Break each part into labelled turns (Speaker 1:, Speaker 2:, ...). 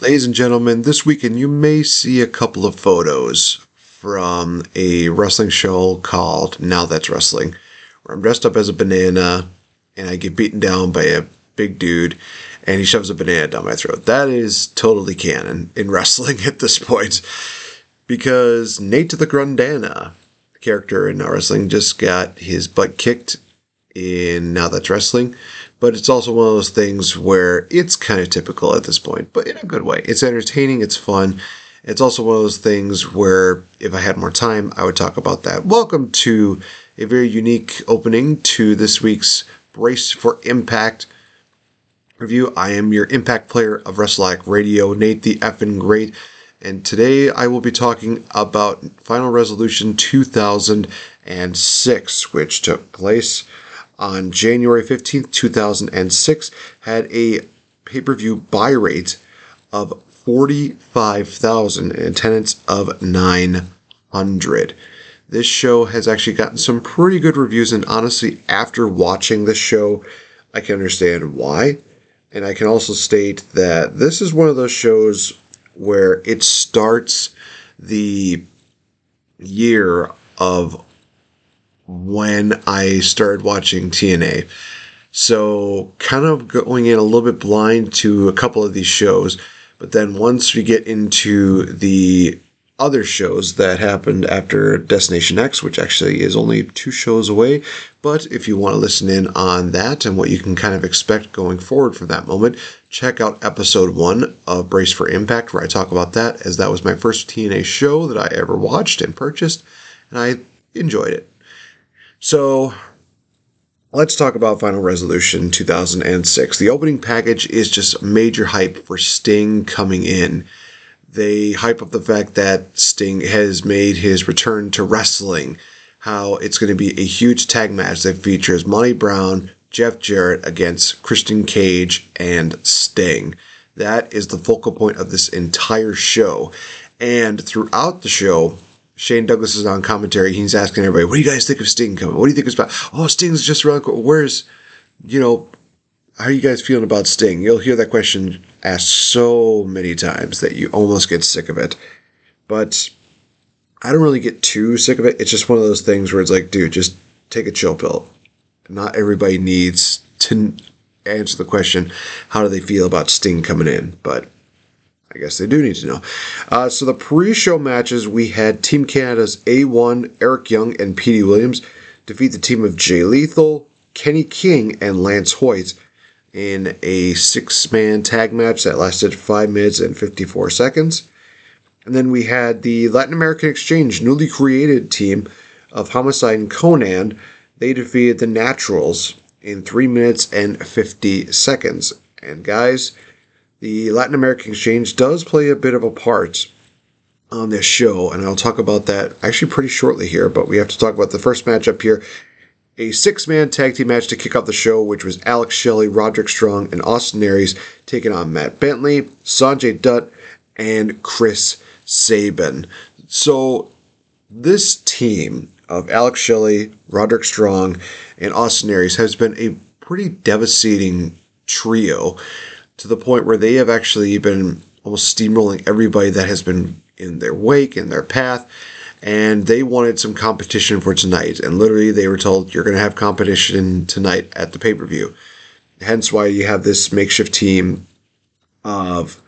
Speaker 1: Ladies and gentlemen, this weekend you may see a couple of photos from a wrestling show called Now That's Wrestling, where I'm dressed up as a banana and I get beaten down by a big dude and he shoves a banana down my throat. That is totally canon in wrestling at this point because Nate the Grundana character in wrestling just got his butt kicked in Now That's Wrestling. But it's also one of those things where it's kind of typical at this point, but in a good way. It's entertaining, it's fun. It's also one of those things where if I had more time, I would talk about that. Welcome to a very unique opening to this week's Brace for Impact review. I am your Impact player of WrestleAct Radio, Nate the effing great. And today I will be talking about Final Resolution 2006, which took place on January 15th, 2006, had a pay per view buy rate of 45,000 and attendance of 900. This show has actually gotten some pretty good reviews, and honestly, after watching this show, I can understand why. And I can also state that this is one of those shows where it starts the year of when I started watching TNA. So, kind of going in a little bit blind to a couple of these shows. But then once we get into the other shows that happened after Destination X, which actually is only two shows away. But if you want to listen in on that and what you can kind of expect going forward from that moment, check out episode one of Brace for Impact, where I talk about that, as that was my first TNA show that I ever watched and purchased, and I enjoyed it. So let's talk about Final Resolution 2006. The opening package is just major hype for Sting coming in. They hype up the fact that Sting has made his return to wrestling, how it's going to be a huge tag match that features Monty Brown, Jeff Jarrett against Christian Cage and Sting. That is the focal point of this entire show. And throughout the show, Shane Douglas is on commentary. He's asking everybody, "What do you guys think of Sting coming? What do you think about? Oh, Sting's just around. Where's, you know, how are you guys feeling about Sting? You'll hear that question asked so many times that you almost get sick of it. But I don't really get too sick of it. It's just one of those things where it's like, dude, just take a chill pill. Not everybody needs to answer the question, how do they feel about Sting coming in? But I guess they do need to know. Uh, so the pre-show matches, we had Team Canada's A1, Eric Young, and Petey Williams defeat the team of Jay Lethal, Kenny King, and Lance Hoyt in a six-man tag match that lasted 5 minutes and 54 seconds. And then we had the Latin American Exchange newly created team of Homicide and Konnan. They defeated the Naturals in 3 minutes and 50 seconds. And guys, the Latin American Exchange does play a bit of a part on this show, and I'll talk about that actually pretty shortly here. But we have to talk about the first matchup here a six man tag team match to kick off the show, which was Alex Shelley, Roderick Strong, and Austin Aries taking on Matt Bentley, Sanjay Dutt, and Chris Sabin. So, this team of Alex Shelley, Roderick Strong, and Austin Aries has been a pretty devastating trio to the point where they have actually been almost steamrolling everybody that has been in their wake, in their path. And they wanted some competition for tonight. And literally, they were told, you're going to have competition tonight at the pay per view. Hence why you have this makeshift team of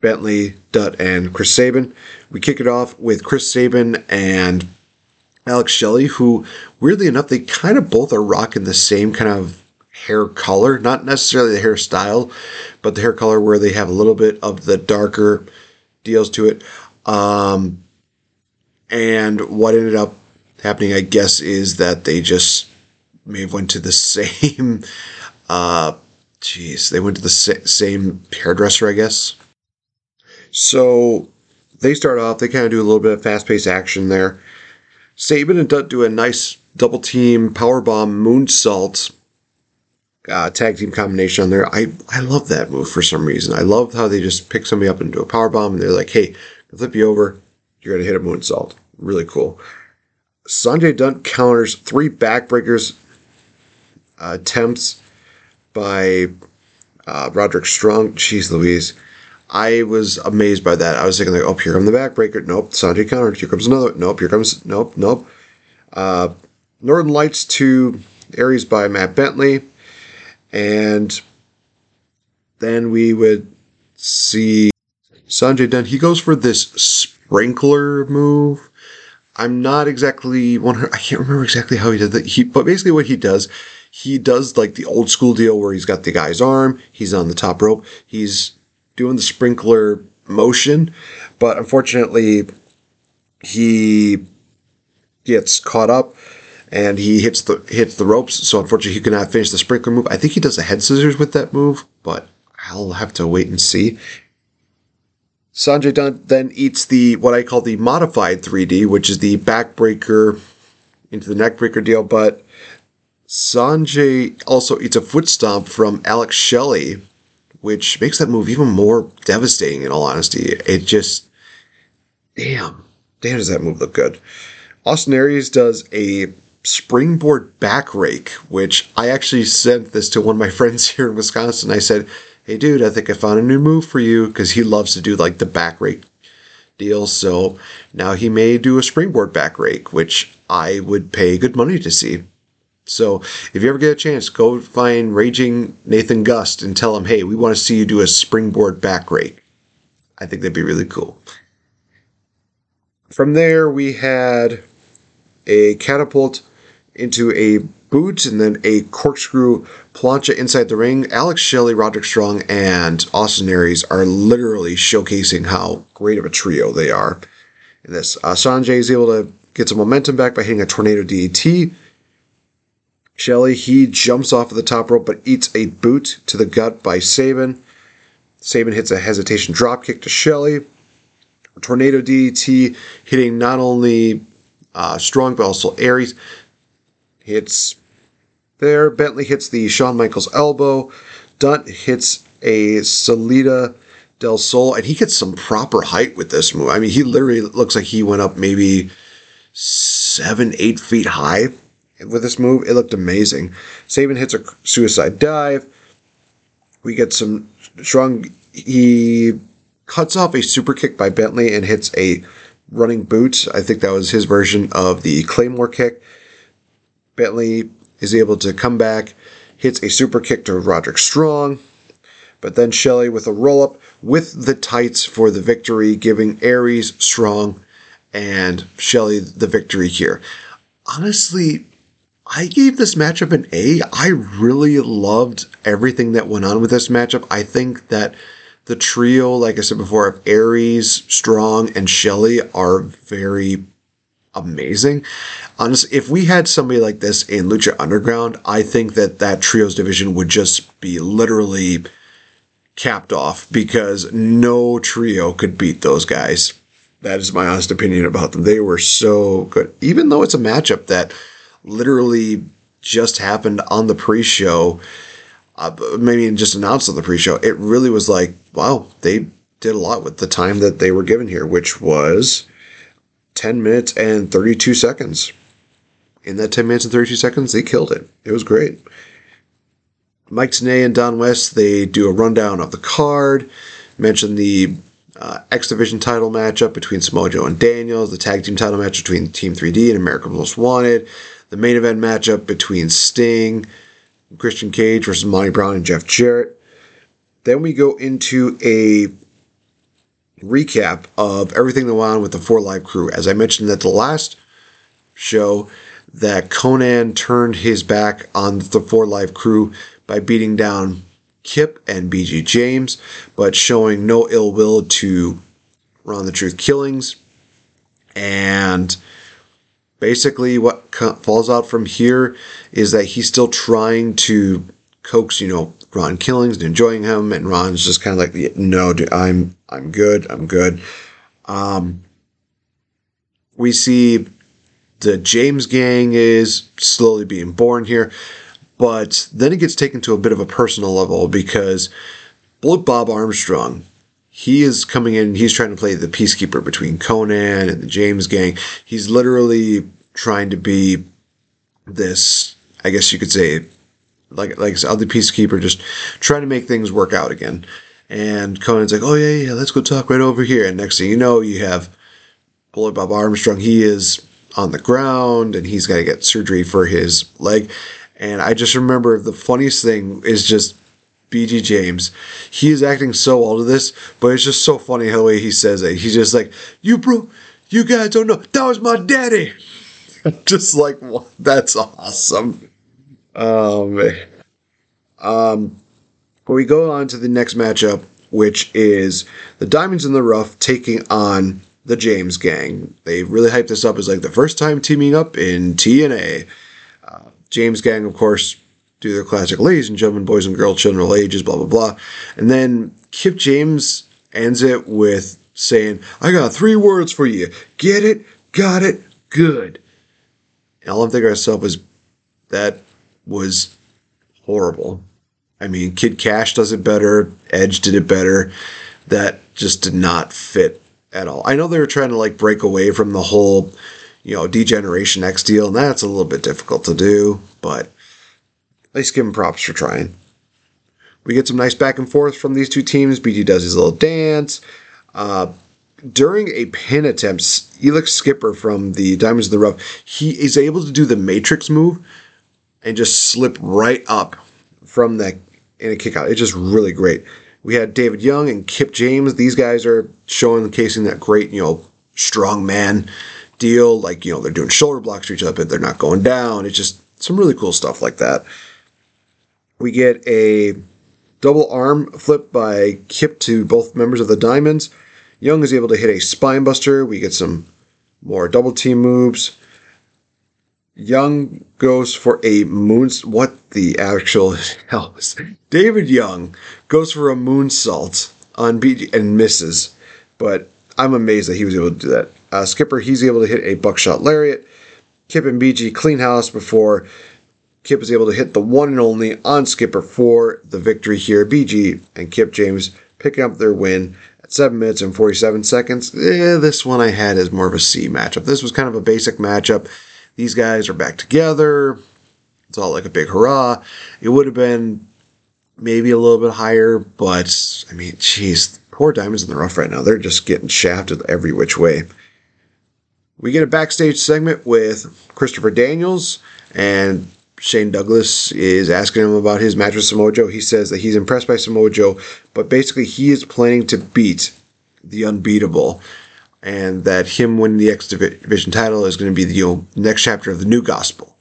Speaker 1: Bentley, Dutt, and Chris Sabin. We kick it off with Chris Sabin and Alex Shelley, who, weirdly enough, they kind of both are rocking the same kind of hair color, not necessarily the hairstyle, but the hair color where they have a little bit of the darker deals to it. Um, and what ended up happening, I guess, is that they just may have went to the same. Uh, geez, they went to the sa- same hairdresser, I guess. So they start off. They kind of do a little bit of fast-paced action there. Sabin and Dutt do a nice double team power bomb moonsault uh, tag team combination on there. I, I love that move for some reason. I love how they just pick somebody up and do a power bomb, and they're like, "Hey, flip you over. You're gonna hit a moonsault." Really cool. Sanjay Dutt counters three backbreakers uh, attempts by uh, Roderick Strong. Jeez Louise. I was amazed by that. I was thinking like, oh, here comes the backbreaker. Nope, Sanjay counter. Here comes another. Nope, here comes. Nope, nope. Uh, Northern Lights to Aries by Matt Bentley, and then we would see Sanjay Dutt. He goes for this sprinkler move. I'm not exactly one. I can't remember exactly how he did that. He, but basically, what he does, he does like the old school deal where he's got the guy's arm. He's on the top rope. He's doing the sprinkler motion, but unfortunately, he gets caught up and he hits the hits the ropes. So unfortunately, he cannot finish the sprinkler move. I think he does the head scissors with that move, but I'll have to wait and see. Sanjay Dutt then eats the what I call the modified 3D, which is the backbreaker into the neckbreaker deal, but Sanjay also eats a foot stomp from Alex Shelley, which makes that move even more devastating, in all honesty. It just, damn, damn, does that move look good. Austin Aries does a springboard back rake, which I actually sent this to one of my friends here in Wisconsin. I said, hey, dude, I think I found a new move for you because he loves to do like the back rake deal. So now he may do a springboard back rake, which I would pay good money to see. So if you ever get a chance, go find Raging Nathan Gust and tell him, hey, we want to see you do a springboard back rake. I think that'd be really cool. From there, we had a catapult into a boot and then a corkscrew plancha inside the ring. Alex Shelley, Roderick Strong, and Austin Aries are literally showcasing how great of a trio they are in this. Uh, Sanjay is able to get some momentum back by hitting a tornado DDT. Shelley, he jumps off of the top rope but eats a boot to the gut by Sabin. Sabin hits a hesitation dropkick to Shelley. Tornado DDT hitting not only uh, Strong but also Aries. Hits there. Bentley hits the Shawn Michaels elbow. Dutt hits a Salida del Sol, and he gets some proper height with this move. I mean, he literally looks like he went up maybe seven, eight feet high with this move. It looked amazing. Sabin hits a suicide dive. We get some strong. He cuts off a super kick by Bentley and hits a running boot. I think that was his version of the Claymore kick. Bentley is able to come back, hits a super kick to Roderick Strong, but then Shelley with a roll up with the tights for the victory, giving Aries Strong and Shelley the victory here. Honestly, I gave this matchup an A. I really loved everything that went on with this matchup. I think that the trio, like I said before, of Aries, Strong, and Shelley are very amazing. Honestly, if we had somebody like this in Lucha Underground, I think that that trios division would just be literally capped off because no trio could beat those guys. That is my honest opinion about them. They were so good. Even though it's a matchup that literally just happened on the pre-show, uh, maybe just announced on the pre-show. It really was like, wow, they did a lot with the time that they were given here, which was 10 minutes and 32 seconds. In that 10 minutes and 32 seconds, they killed it. It was great. Mike Tenay and Don West, they do a rundown of the card, mention the uh, X Division title matchup between Samoa Joe and Daniels, the tag team title match between Team 3D and America's Most Wanted, the main event matchup between Sting, Christian Cage versus Monty Brown and Jeff Jarrett. Then we go into a recap of everything that went on with the Four Live crew. As I mentioned at the last show, that Konnan turned his back on the Four Live crew by beating down Kip and BG James, but showing no ill will to Ron the Truth Killings. And basically what falls out from here is that he's still trying to coax, you know, Ron Killings and enjoying him, and Ron's just kind of like, no, dude, I'm I'm good, I'm good. Um, we see the James gang is slowly being born here, but then it gets taken to a bit of a personal level because Bullet Bob Armstrong, he is coming in, he's trying to play the peacekeeper between Konnan and the James gang. He's literally trying to be this, I guess you could say, like like other peacekeeper, just trying to make things work out again. And Konnan's like, oh, yeah, yeah, let's go talk right over here. And next thing you know, you have Bullet Bob Armstrong. He is on the ground and he's got to get surgery for his leg. And I just remember the funniest thing is just BG James. He is acting so all to this, but it's just so funny how he says it. He's just like, "You bro, you guys don't know that was my daddy." just like that's awesome. Oh man. Um, but we go on to the next matchup, which is the Diamonds in the Rough taking on the James Gang. They really hyped this up as like the first time teaming up in TNA. Uh, James Gang, of course, do their classic ladies and gentlemen, boys and girls, children of all ages, blah, blah, blah. And then Kip James ends it with saying, I got three words for you get it, got it, good. And all I'm thinking to myself is that was horrible. I mean, Kid Kash does it better, Edge did it better. That just did not fit at all. I know they were trying to like break away from the whole, you know, D-Generation X deal, and that's a little bit difficult to do, but at least give them props for trying. We get some nice back and forth from these two teams. BG does his little dance. Uh, during a pin attempt, Elix Skipper from the Diamonds of the Rough, he is able to do the Matrix move and just slip right up from that in a kick out. It's just really great. We had David Young and Kip James. These guys are showing the casing that great, you know, strong man deal. Like, you know, they're doing shoulder blocks to each other, but they're not going down. It's just some really cool stuff like that. We get a double arm flip by Kip to both members of the Diamonds. Young is able to hit a spinebuster. We get some more double team moves. Young goes for a moon. What the actual hell is David Young goes for a moonsault on BG and misses, but I'm amazed that he was able to do that. Uh, Skipper, he's able to hit a buckshot lariat. Kip and BG clean house before Kip is able to hit the one and only on Skipper for the victory here. BG and Kip James picking up their win at 7 minutes and 47 seconds. Eh, this one I had as more of a C matchup. This was kind of a basic matchup. These guys are back together. It's all like a big hurrah. It would have been maybe a little bit higher, but I mean, geez, poor Diamonds in the Rough right now. They're just getting shafted every which way. We get a backstage segment with Christopher Daniels, and Shane Douglas is asking him about his match with Samoa Joe. He says that he's impressed by Samoa Joe, but basically he is planning to beat the unbeatable, and that him winning the X Division title is going to be the you know, next chapter of the new gospel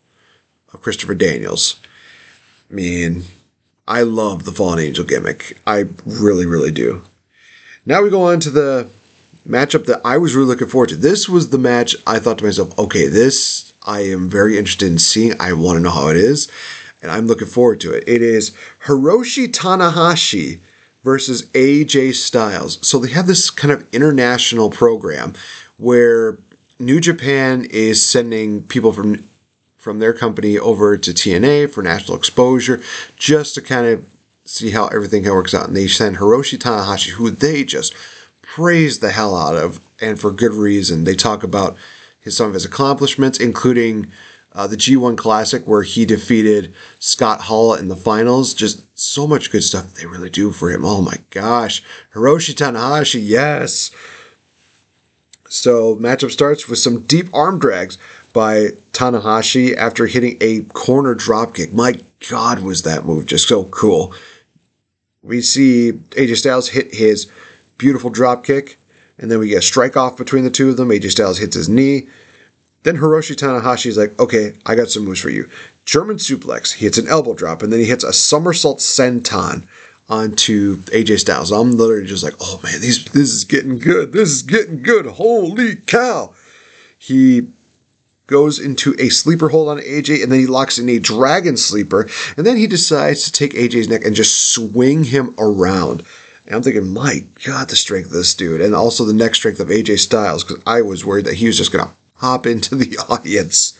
Speaker 1: of Christopher Daniels. I mean, I love the Fallen Angel gimmick. I really, really do. Now we go on to the matchup that I was really looking forward to. This was the match I thought to myself, okay, this I am very interested in seeing. I want to know how it is, and I'm looking forward to it. It is Hiroshi Tanahashi versus AJ Styles. So they have this kind of international program where New Japan is sending people from from their company over to TNA for national exposure, just to kind of see how everything works out. And they send Hiroshi Tanahashi, who they just praise the hell out of, and for good reason. They talk about his some of his accomplishments, including uh, the G1 Classic, where he defeated Scott Hall in the finals. Just so much good stuff they really do for him. Oh my gosh, Hiroshi Tanahashi, yes. So matchup starts with some deep arm drags by Tanahashi after hitting a corner dropkick. My God, was that move just so cool. We see AJ Styles hit his beautiful dropkick, and then we get a strike off between the two of them. AJ Styles hits his knee. Then Hiroshi Tanahashi is like, okay, I got some moves for you. German suplex. He hits an elbow drop, and then he hits a somersault senton onto AJ Styles. I'm literally just like, oh man, these this is getting good. This is getting good. Holy cow. He goes into a sleeper hold on AJ and then he locks in a dragon sleeper and then he decides to take AJ's neck and just swing him around. And I'm thinking, my God, the strength of this dude, and also the neck strength of AJ Styles, because I was worried that he was just to hop into the audience.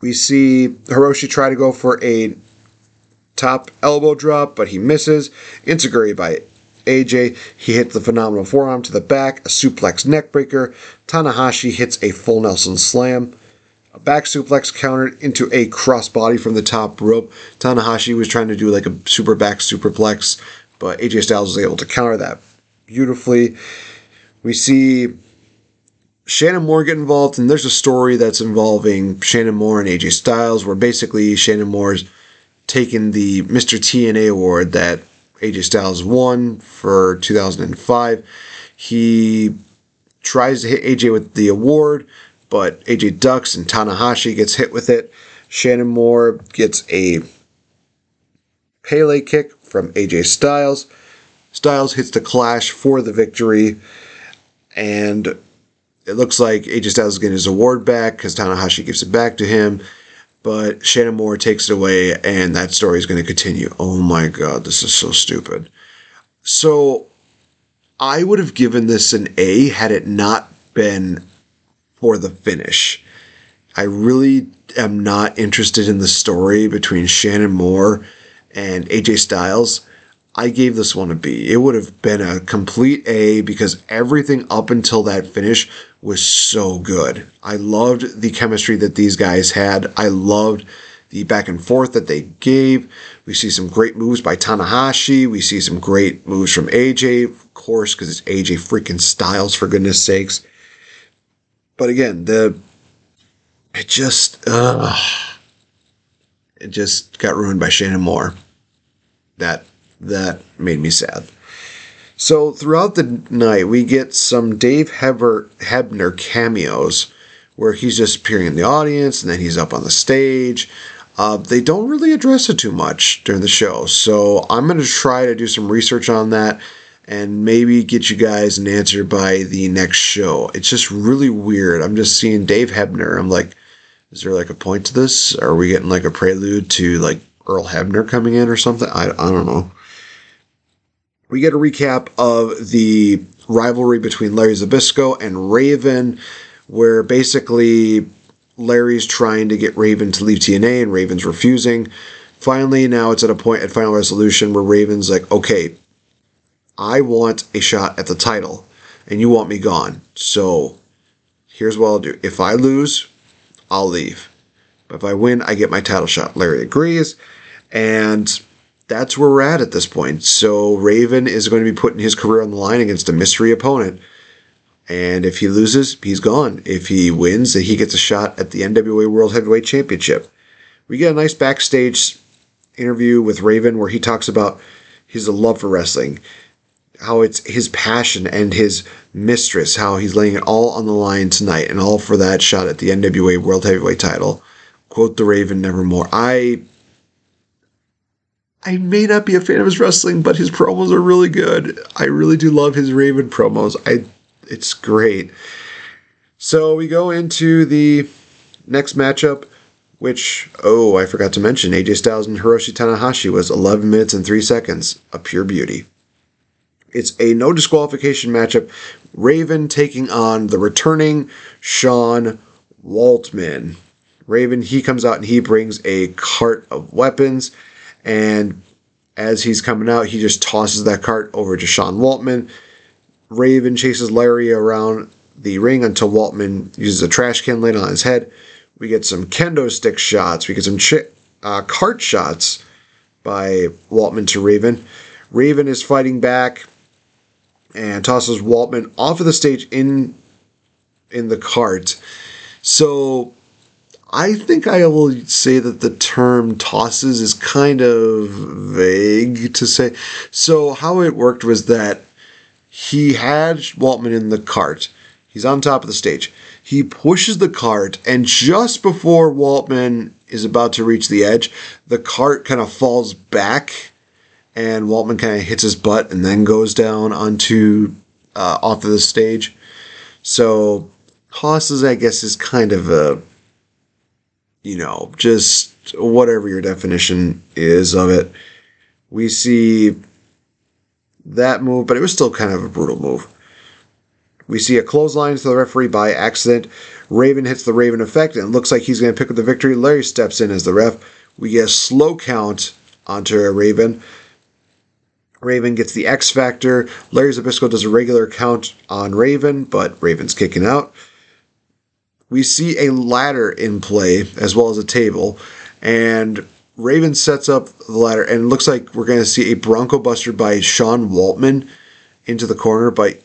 Speaker 1: We see Hiroshi try to go for a top elbow drop, but he misses. Enzuigiri by AJ. He hits the phenomenal forearm to the back, a suplex neckbreaker. Tanahashi hits a full Nelson slam. A back suplex countered into a crossbody from the top rope. Tanahashi was trying to do like a super back superplex, but AJ Styles was able to counter that beautifully. We see Shannon Moore get involved, and there's a story that's involving Shannon Moore and AJ Styles, where basically Shannon Moore's taken the Mr. TNA award that AJ Styles won for 2005. He tries to hit AJ with the award, but AJ ducks and Tanahashi gets hit with it. Shannon Moore gets a Pele kick from AJ Styles. Styles hits the clash for the victory, and it looks like AJ Styles is getting his award back because Tanahashi gives it back to him. But Shannon Moore takes it away, and that story is going to continue. Oh my god, this is so stupid. So, I would have given this an A had it not been for the finish. I really am not interested in the story between Shannon Moore and AJ Styles. I gave this one a B. It would have been a complete A because everything up until that finish was so good. I loved the chemistry that these guys had. I loved the back and forth that they gave. We see some great moves by Tanahashi. We see some great moves from AJ, of course, because it's AJ freaking Styles, for goodness sakes. But again, the it just uh, it just got ruined by Shannon Moore. That that made me sad. So throughout the night, we get some Dave Heber, Hebner cameos where he's just appearing in the audience and then he's up on the stage. Uh, they don't really address it too much during the show, so I'm going to try to do some research on that and maybe get you guys an answer by the next show. It's just really weird. I'm just seeing Dave Hebner. I'm like, is there like a point to this? Are we getting like a prelude to like Earl Hebner coming in or something? I, I don't know we get a recap of the rivalry between Larry Zbyszko and Raven, where basically Larry's trying to get Raven to leave TNA and Raven's refusing. Finally, now it's at a point at Final Resolution where Raven's like, okay, I want a shot at the title, and you want me gone. So here's what I'll do. If I lose, I'll leave. But if I win, I get my title shot. Larry agrees. And that's where we're at at this point. So Raven is going to be putting his career on the line against a mystery opponent. And if he loses, he's gone. If he wins, he gets a shot at the NWA World Heavyweight Championship. We get a nice backstage interview with Raven where he talks about his love for wrestling, how it's his passion and his mistress, how he's laying it all on the line tonight and all for that shot at the NWA World Heavyweight title. Quote the Raven nevermore. I I may not be a fan of his wrestling, but his promos are really good. I really do love his Raven promos. I it's great. So we go into the next matchup, which oh I forgot to mention AJ Styles and Hiroshi Tanahashi was 11 minutes and three seconds, a pure beauty. It's a no disqualification matchup. Raven taking on the returning Sean Waltman. Raven he comes out and he brings a cart of weapons. And as he's coming out, he just tosses that cart over to Sean Waltman. Raven chases Larry around the ring until Waltman uses a trash can lid on his head. We get some kendo stick shots. We get some uh, cart shots by Waltman to Raven. Raven is fighting back and tosses Waltman off of the stage in in the cart. So I think I will say that the term tosses is kind of vague to say. So, how it worked was that he had Waltman in the cart. He's on top of the stage. He pushes the cart, and just before Waltman is about to reach the edge, the cart kind of falls back, and Waltman kind of hits his butt and then goes down onto uh, off of the stage. So, tosses, I guess, is kind of a you know, just whatever your definition is of it. We see that move, but it was still kind of a brutal move. We see a clothesline to the referee by accident. Raven hits the Raven effect, and it looks like he's going to pick up the victory. Larry steps in as the ref. We get a slow count onto a Raven. Raven gets the X Factor. Larry Zbyszko does a regular count on Raven, but Raven's kicking out we see a ladder in play as well as a table, and Raven sets up the ladder, and it looks like we're going to see a Bronco Buster by Sean Waltman into the corner, but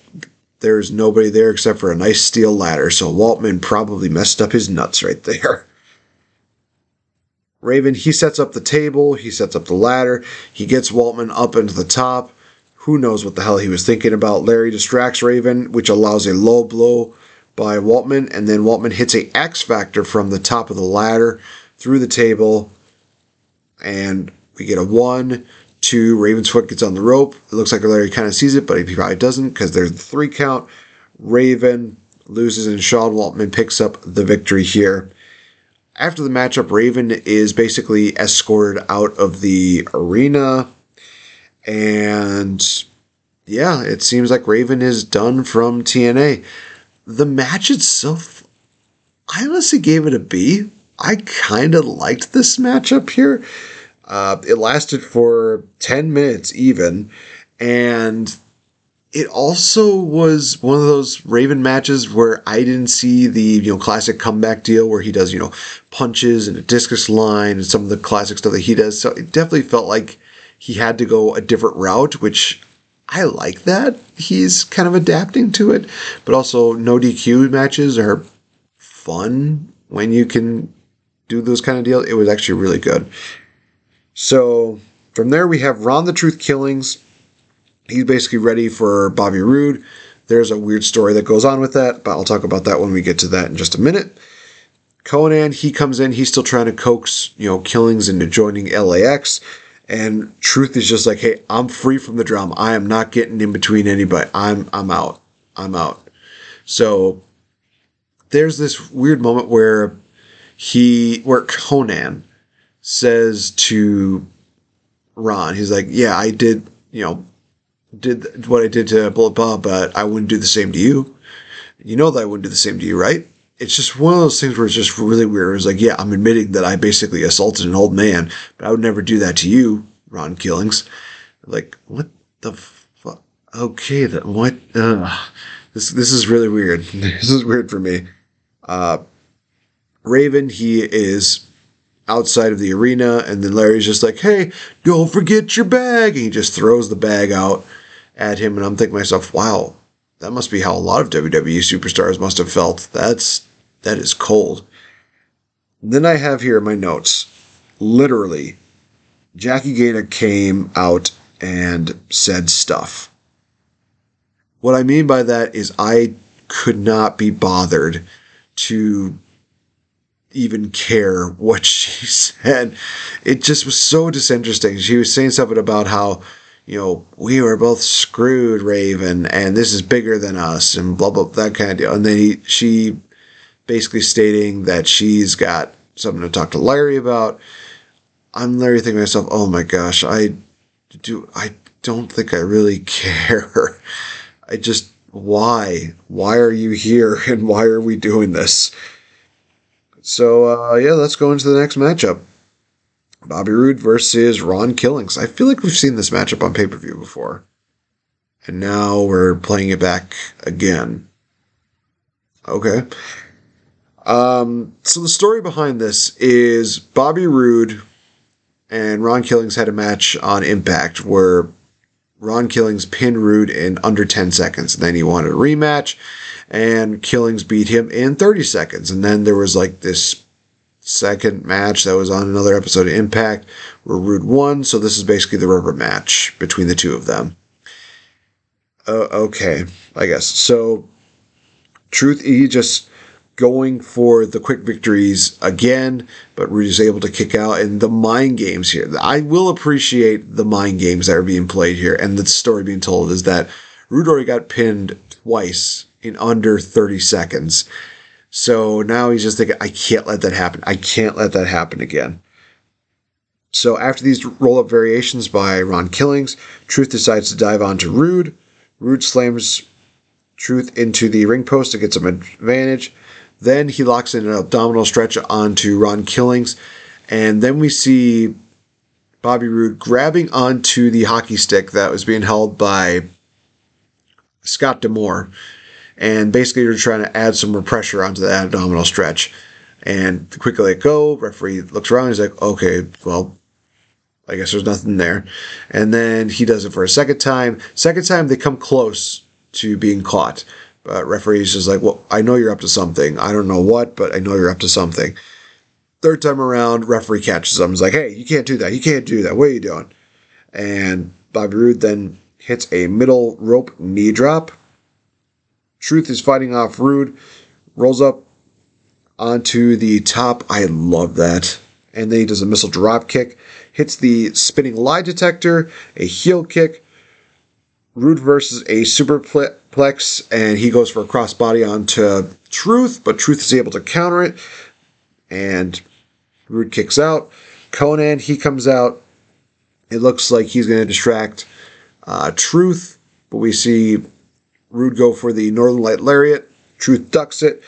Speaker 1: there's nobody there except for a nice steel ladder. So Waltman probably messed up his nuts right there. Raven, he sets up the table, he sets up the ladder, he gets Waltman up into the top. Who knows what the hell he was thinking about? Larry distracts Raven, which allows a low blow by Waltman, and then Waltman hits a X Factor from the top of the ladder through the table, and we get a one, two. Raven's foot gets on the rope. It looks like Larry kind of sees it, but he probably doesn't because there's the three count. Raven loses, and Sean Waltman picks up the victory here. After the matchup, Raven is basically escorted out of the arena and yeah, it seems like Raven is done from TNA. The match itself, I honestly gave it a B. I kind of liked this matchup here. Uh, it lasted for 10 minutes even. And it also was one of those Raven matches where I didn't see the you know classic comeback deal where he does you know punches and a discus line and some of the classic stuff that he does. So it definitely felt like he had to go a different route, which I like that. He's kind of adapting to it, but also no DQ matches are fun when you can do those kind of deals. It was actually really good. So from there, we have Ron the Truth Killings. He's basically ready for Bobby Roode. There's a weird story that goes on with that, but I'll talk about that when we get to that in just a minute. Konnan, he comes in, he's still trying to coax, you know, Killings into joining LAX. And truth is just like, hey, I'm free from the drama. I am not getting in between anybody. I'm I'm out. I'm out. So there's this weird moment where he where Konnan says to Ron, he's like, Yeah, I did, you know, did what I did to Bullet Bob, but I wouldn't do the same to you. You know that I wouldn't do the same to you, right? It's just one of those things where it's just really weird. It's like, yeah, I'm admitting that I basically assaulted an old man, but I would never do that to you, Ron Killings. Like, what the fuck? Okay, then what? Uh, this this is really weird. this is weird for me. Uh, Raven, he is outside of the arena, and then Larry's just like, "Hey, don't forget your bag," and he just throws the bag out at him, and I'm thinking to myself, "Wow, that must be how a lot of WWE superstars must have felt. That's that is cold. Then I have here my notes. Literally, Jackie Gayda came out and said stuff. What I mean by that is I could not be bothered to even care what she said. It just was so disinteresting. She was saying something about how you know, we were both screwed, Raven, and this is bigger than us, and blah blah that kind of deal. And then he, she, basically stating that she's got something to talk to Larry about. I'm Larry thinking to myself, oh my gosh, I do, I don't think I really care. I just, why, why are you here, and why are we doing this? So uh, yeah, let's go into the next matchup. Bobby Roode versus Ron Killings. I feel like we've seen this matchup on pay per view before. And now we're playing it back again. Okay. Um, so the story behind this is Bobby Roode and Ron Killings had a match on Impact where Ron Killings pinned Roode in under 10 seconds. And then he wanted a rematch, and Killings beat him in 30 seconds. And then there was like this second match that was on another episode of Impact where Roode won. So this is basically the rubber match between the two of them. Uh, okay, I guess. So, truth, he just going for the quick victories again, but Roode is able to kick out. And the mind games here, I will appreciate the mind games that are being played here. And the story being told is that Roode already got pinned twice in under 30 seconds. So now he's just thinking, I can't let that happen. I can't let that happen again. So after these roll up variations by Ron Killings, Truth decides to dive onto Roode. Roode slams Truth into the ring post to get some advantage. Then he locks in an abdominal stretch onto Ron Killings. And then we see Bobby Roode grabbing onto the hockey stick that was being held by Scott D'Amore and basically you're trying to add some more pressure onto the abdominal stretch. And quickly let go. Referee looks around. He's like, "Okay, well, I guess there's nothing there. And then he does it for a second time. Second time, they come close to being caught. But referee's just like, well, I know you're up to something. I don't know what, but I know you're up to something. Third time around, referee catches him. He's like, hey, you can't do that. You can't do that. What are you doing? And Bobby Roode then hits a middle rope knee drop. Truth is fighting off Roode, rolls up onto the top. I love that. And then he does a missile drop kick, hits the spinning lie detector, a heel kick. Roode versus a superplex, and he goes for a crossbody onto Truth, but Truth is able to counter it. And Roode kicks out. Konnan, he comes out. It looks like he's going to distract uh, Truth, but we see Roode go for the Northern Light Lariat. Truth ducks it,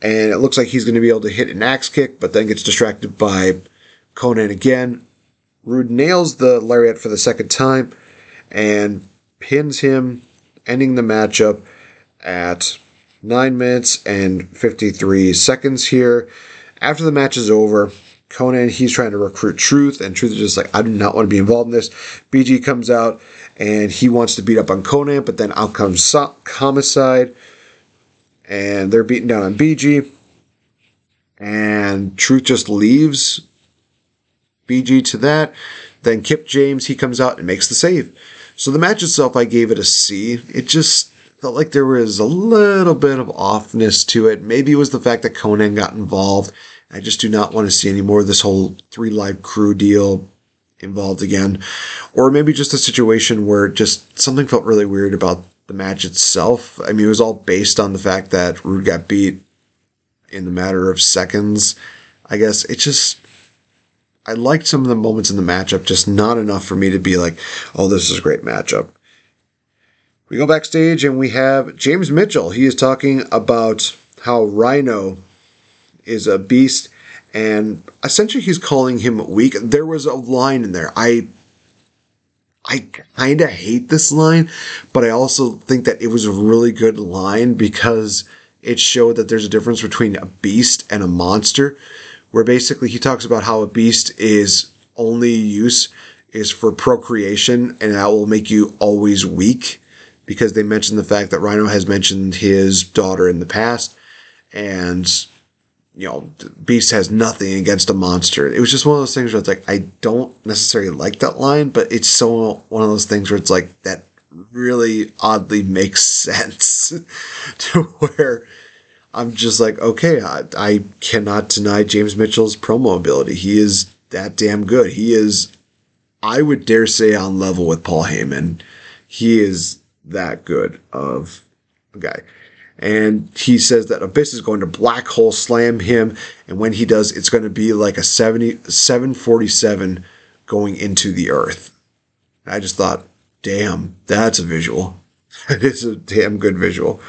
Speaker 1: and it looks like he's going to be able to hit an axe kick, but then gets distracted by Konnan again. Roode nails the Lariat for the second time and pins him, ending the matchup at 9 minutes and 53 seconds here. After the match is over, Konnan, he's trying to recruit Truth, and Truth is just like, I do not want to be involved in this. BG comes out and he wants to beat up on Konnan, but then out comes so- Homicide, and they're beating down on BG. And Truth just leaves BG to that. Then Kip James, he comes out and makes the save. So the match itself, I gave it a C. It just felt like there was a little bit of offness to it. Maybe it was the fact that Konnan got involved. I just do not want to see any more of this whole three live crew deal involved again. Or maybe just a situation where just something felt really weird about the match itself. I mean, it was all based on the fact that Roode got beat in the matter of seconds. I guess it just. I liked some of the moments in the matchup, just not enough for me to be like, oh, this is a great matchup. We go backstage and we have James Mitchell. He is talking about how Rhino is a beast and essentially he's calling him weak. There was a line in there. I I kind of hate this line, but I also think that it was a really good line because it showed that there's a difference between a beast and a monster, where basically he talks about how a beast is only use is for procreation and that will make you always weak because they mentioned the fact that Rhino has mentioned his daughter in the past and you know, Beast has nothing against a monster. It was just one of those things where it's like I don't necessarily like that line, but it's so one of those things where it's like that really oddly makes sense to where I'm just like, okay, I, I cannot deny James Mitchell's promo ability. He is that damn good. He is, I would dare say, on level with Paul Heyman. He is that good of a guy and he says that Abyss is going to black hole slam him, and when he does, it's going to be like a 70, 747 going into the Earth. I just thought, damn, that's a visual. it is a damn good visual.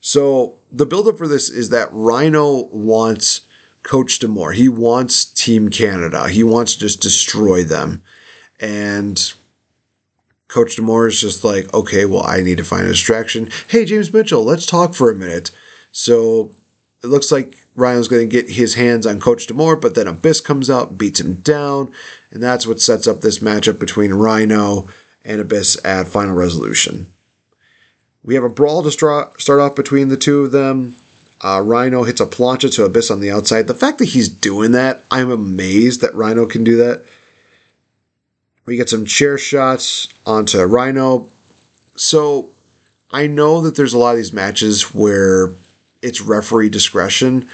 Speaker 1: So the buildup for this is that Rhino wants Coach D'Amore. He wants Team Canada. He wants to just destroy them. And Coach D'Amore is just like, okay, well, I need to find a distraction. Hey, James Mitchell, let's talk for a minute. So it looks like Rhino's going to get his hands on Coach D'Amore, but then Abyss comes out, beats him down, and that's what sets up this matchup between Rhino and Abyss at Final Resolution. We have a brawl to start off between the two of them. Uh, Rhino hits a plancha to Abyss on the outside. The fact that he's doing that, I'm amazed that Rhino can do that. We get some chair shots onto Rhino. So I know that there's a lot of these matches where it's referee discretion.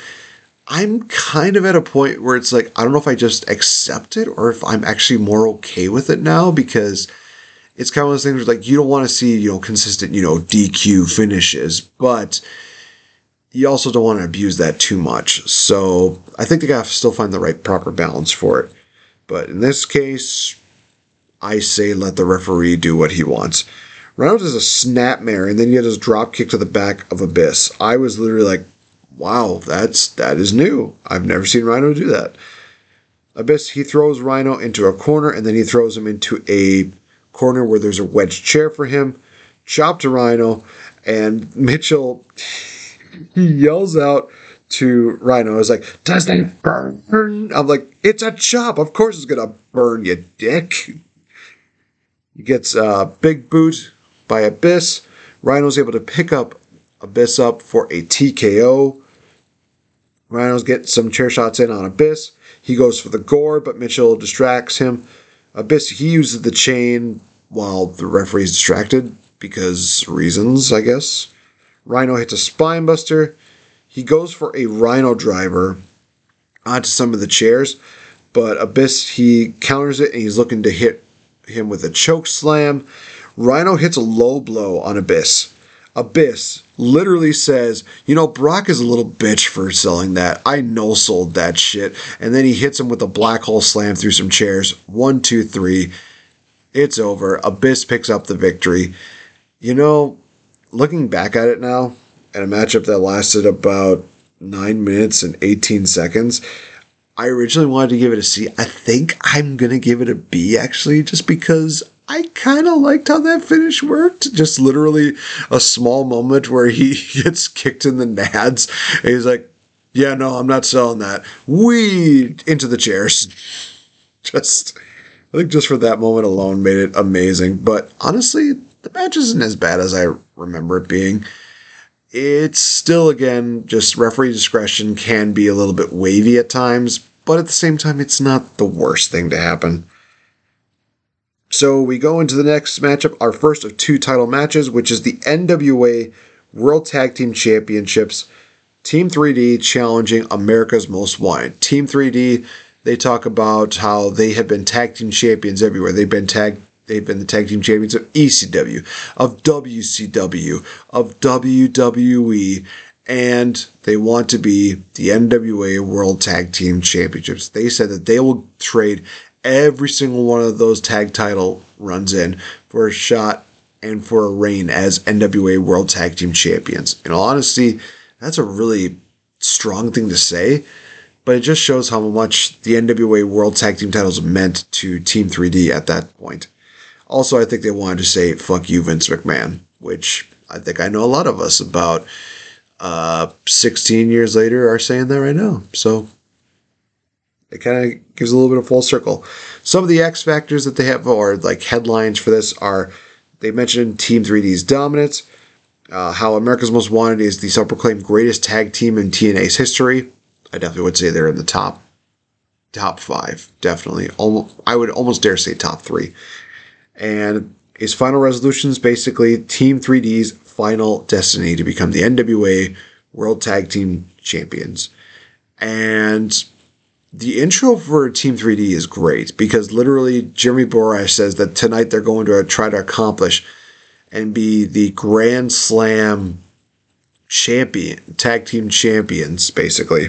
Speaker 1: I'm kind of at a point where it's like, I don't know if I just accept it or if I'm actually more okay with it now because it's kind of one of those things where like you don't want to see, you know, consistent, you know, DQ finishes, but you also don't want to abuse that too much. So I think they got to still find the right proper balance for it. But in this case, I say let the referee do what he wants. Reynolds is a snapmare, and then he had his drop kick to the back of Abyss. I was literally like, wow, that's that is new. I've never seen Rhino do that. Abyss, he throws Rhino into a corner, and then he throws him into a corner where there's a wedge chair for him. Chop to Rhino, and Mitchell he yells out to Rhino. It's like, does it burn? I'm like, it's a chop. Of course it's gonna burn, you dick. He gets a big boot by Abyss. Rhino's able to pick up Abyss up for a TKO. Rhino's get some chair shots in on Abyss. He goes for the gore, but Mitchell distracts him. Abyss, he uses the chain while the referee's distracted because reasons, I guess. Rhino hits a spinebuster. He goes for a Rhino driver onto some of the chairs, but Abyss, he counters it and he's looking to hit him with a choke slam. Rhino hits a low blow on Abyss. Abyss literally says, You know, Brock is a little bitch for selling that. I no sold that shit. And then he hits him with a black hole slam through some chairs. One, two, three. It's over. Abyss picks up the victory. You know, looking back at it now, at a matchup that lasted about nine minutes and 18 seconds, I originally wanted to give it a C. I think I'm going to give it a B actually, just because I kind of liked how that finish worked. Just literally a small moment where he gets kicked in the nads. And he's like, yeah, no, I'm not selling that. We into the chairs. Just, I think just for that moment alone made it amazing. But honestly, the match isn't as bad as I remember it being. It's still, again, just referee discretion can be a little bit wavy at times, but at the same time, it's not the worst thing to happen. So we go into the next matchup, our first of two title matches, which is the NWA World Tag Team Championships. Team 3D challenging America's Most Wanted. Team 3D, they talk about how they have been tag team champions everywhere. They've been tag They've been the tag team champions of ECW, of WCW, of WWE, and they want to be the NWA World Tag Team Championships. They said that they will trade every single one of those tag title runs in for a shot and for a reign as NWA World Tag Team Champions. In all honesty, that's a really strong thing to say, but it just shows how much the NWA World Tag Team titles meant to Team 3D at that point. Also, I think they wanted to say "fuck you, Vince McMahon," which I think I know a lot of us about. Uh, 16 years later, are saying that right now. So it kind of gives a little bit of full circle. Some of the X factors that they have, or like headlines for this, are they mentioned Team 3D's dominance, uh, how America's Most Wanted is the self-proclaimed greatest tag team in TNA's history. I definitely would say they're in the top top five, definitely. Almost, I would almost dare say top three. And his final resolution is basically Team 3D's final destiny to become the NWA World Tag Team Champions. And the intro for Team 3D is great because literally Jeremy Borash says that tonight they're going to try to accomplish and be the Grand Slam champion, tag team champions, basically.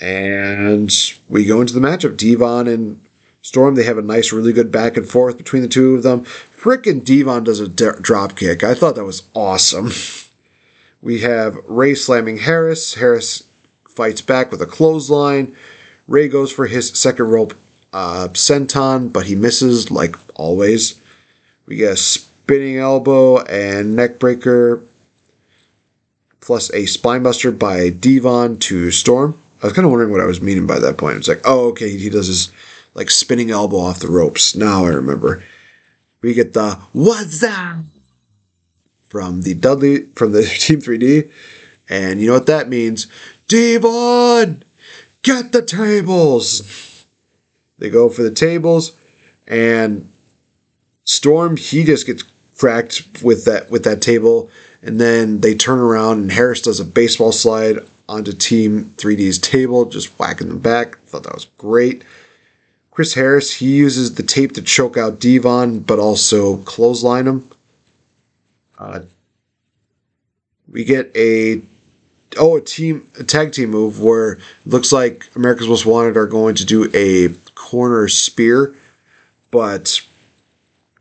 Speaker 1: And we go into the matchup. Devon and Storm, they have a nice, really good back and forth between the two of them. Frickin' Devon does a drop kick. I thought that was awesome. We have Ray slamming Harris. Harris fights back with a clothesline. Ray goes for his second rope uh, senton, but he misses like always. We get a spinning elbow and neckbreaker, plus a spinebuster by Devon to Storm. I was kind of wondering what I was meaning by that point. It's like, oh, okay, he does his like spinning elbow off the ropes. Now I remember. We get the what's that from the Dudley from the Team 3D, and you know what that means? Devon, get the tables. They go for the tables, and Storm he just gets cracked with that with that table, and then they turn around and Harris does a baseball slide onto Team 3D's table, just whacking them back. Thought that was great. Chris Harris, he uses the tape to choke out Devon, but also clothesline him. Uh, we get a oh a team a tag team move where looks like America's Most Wanted are going to do a corner spear, but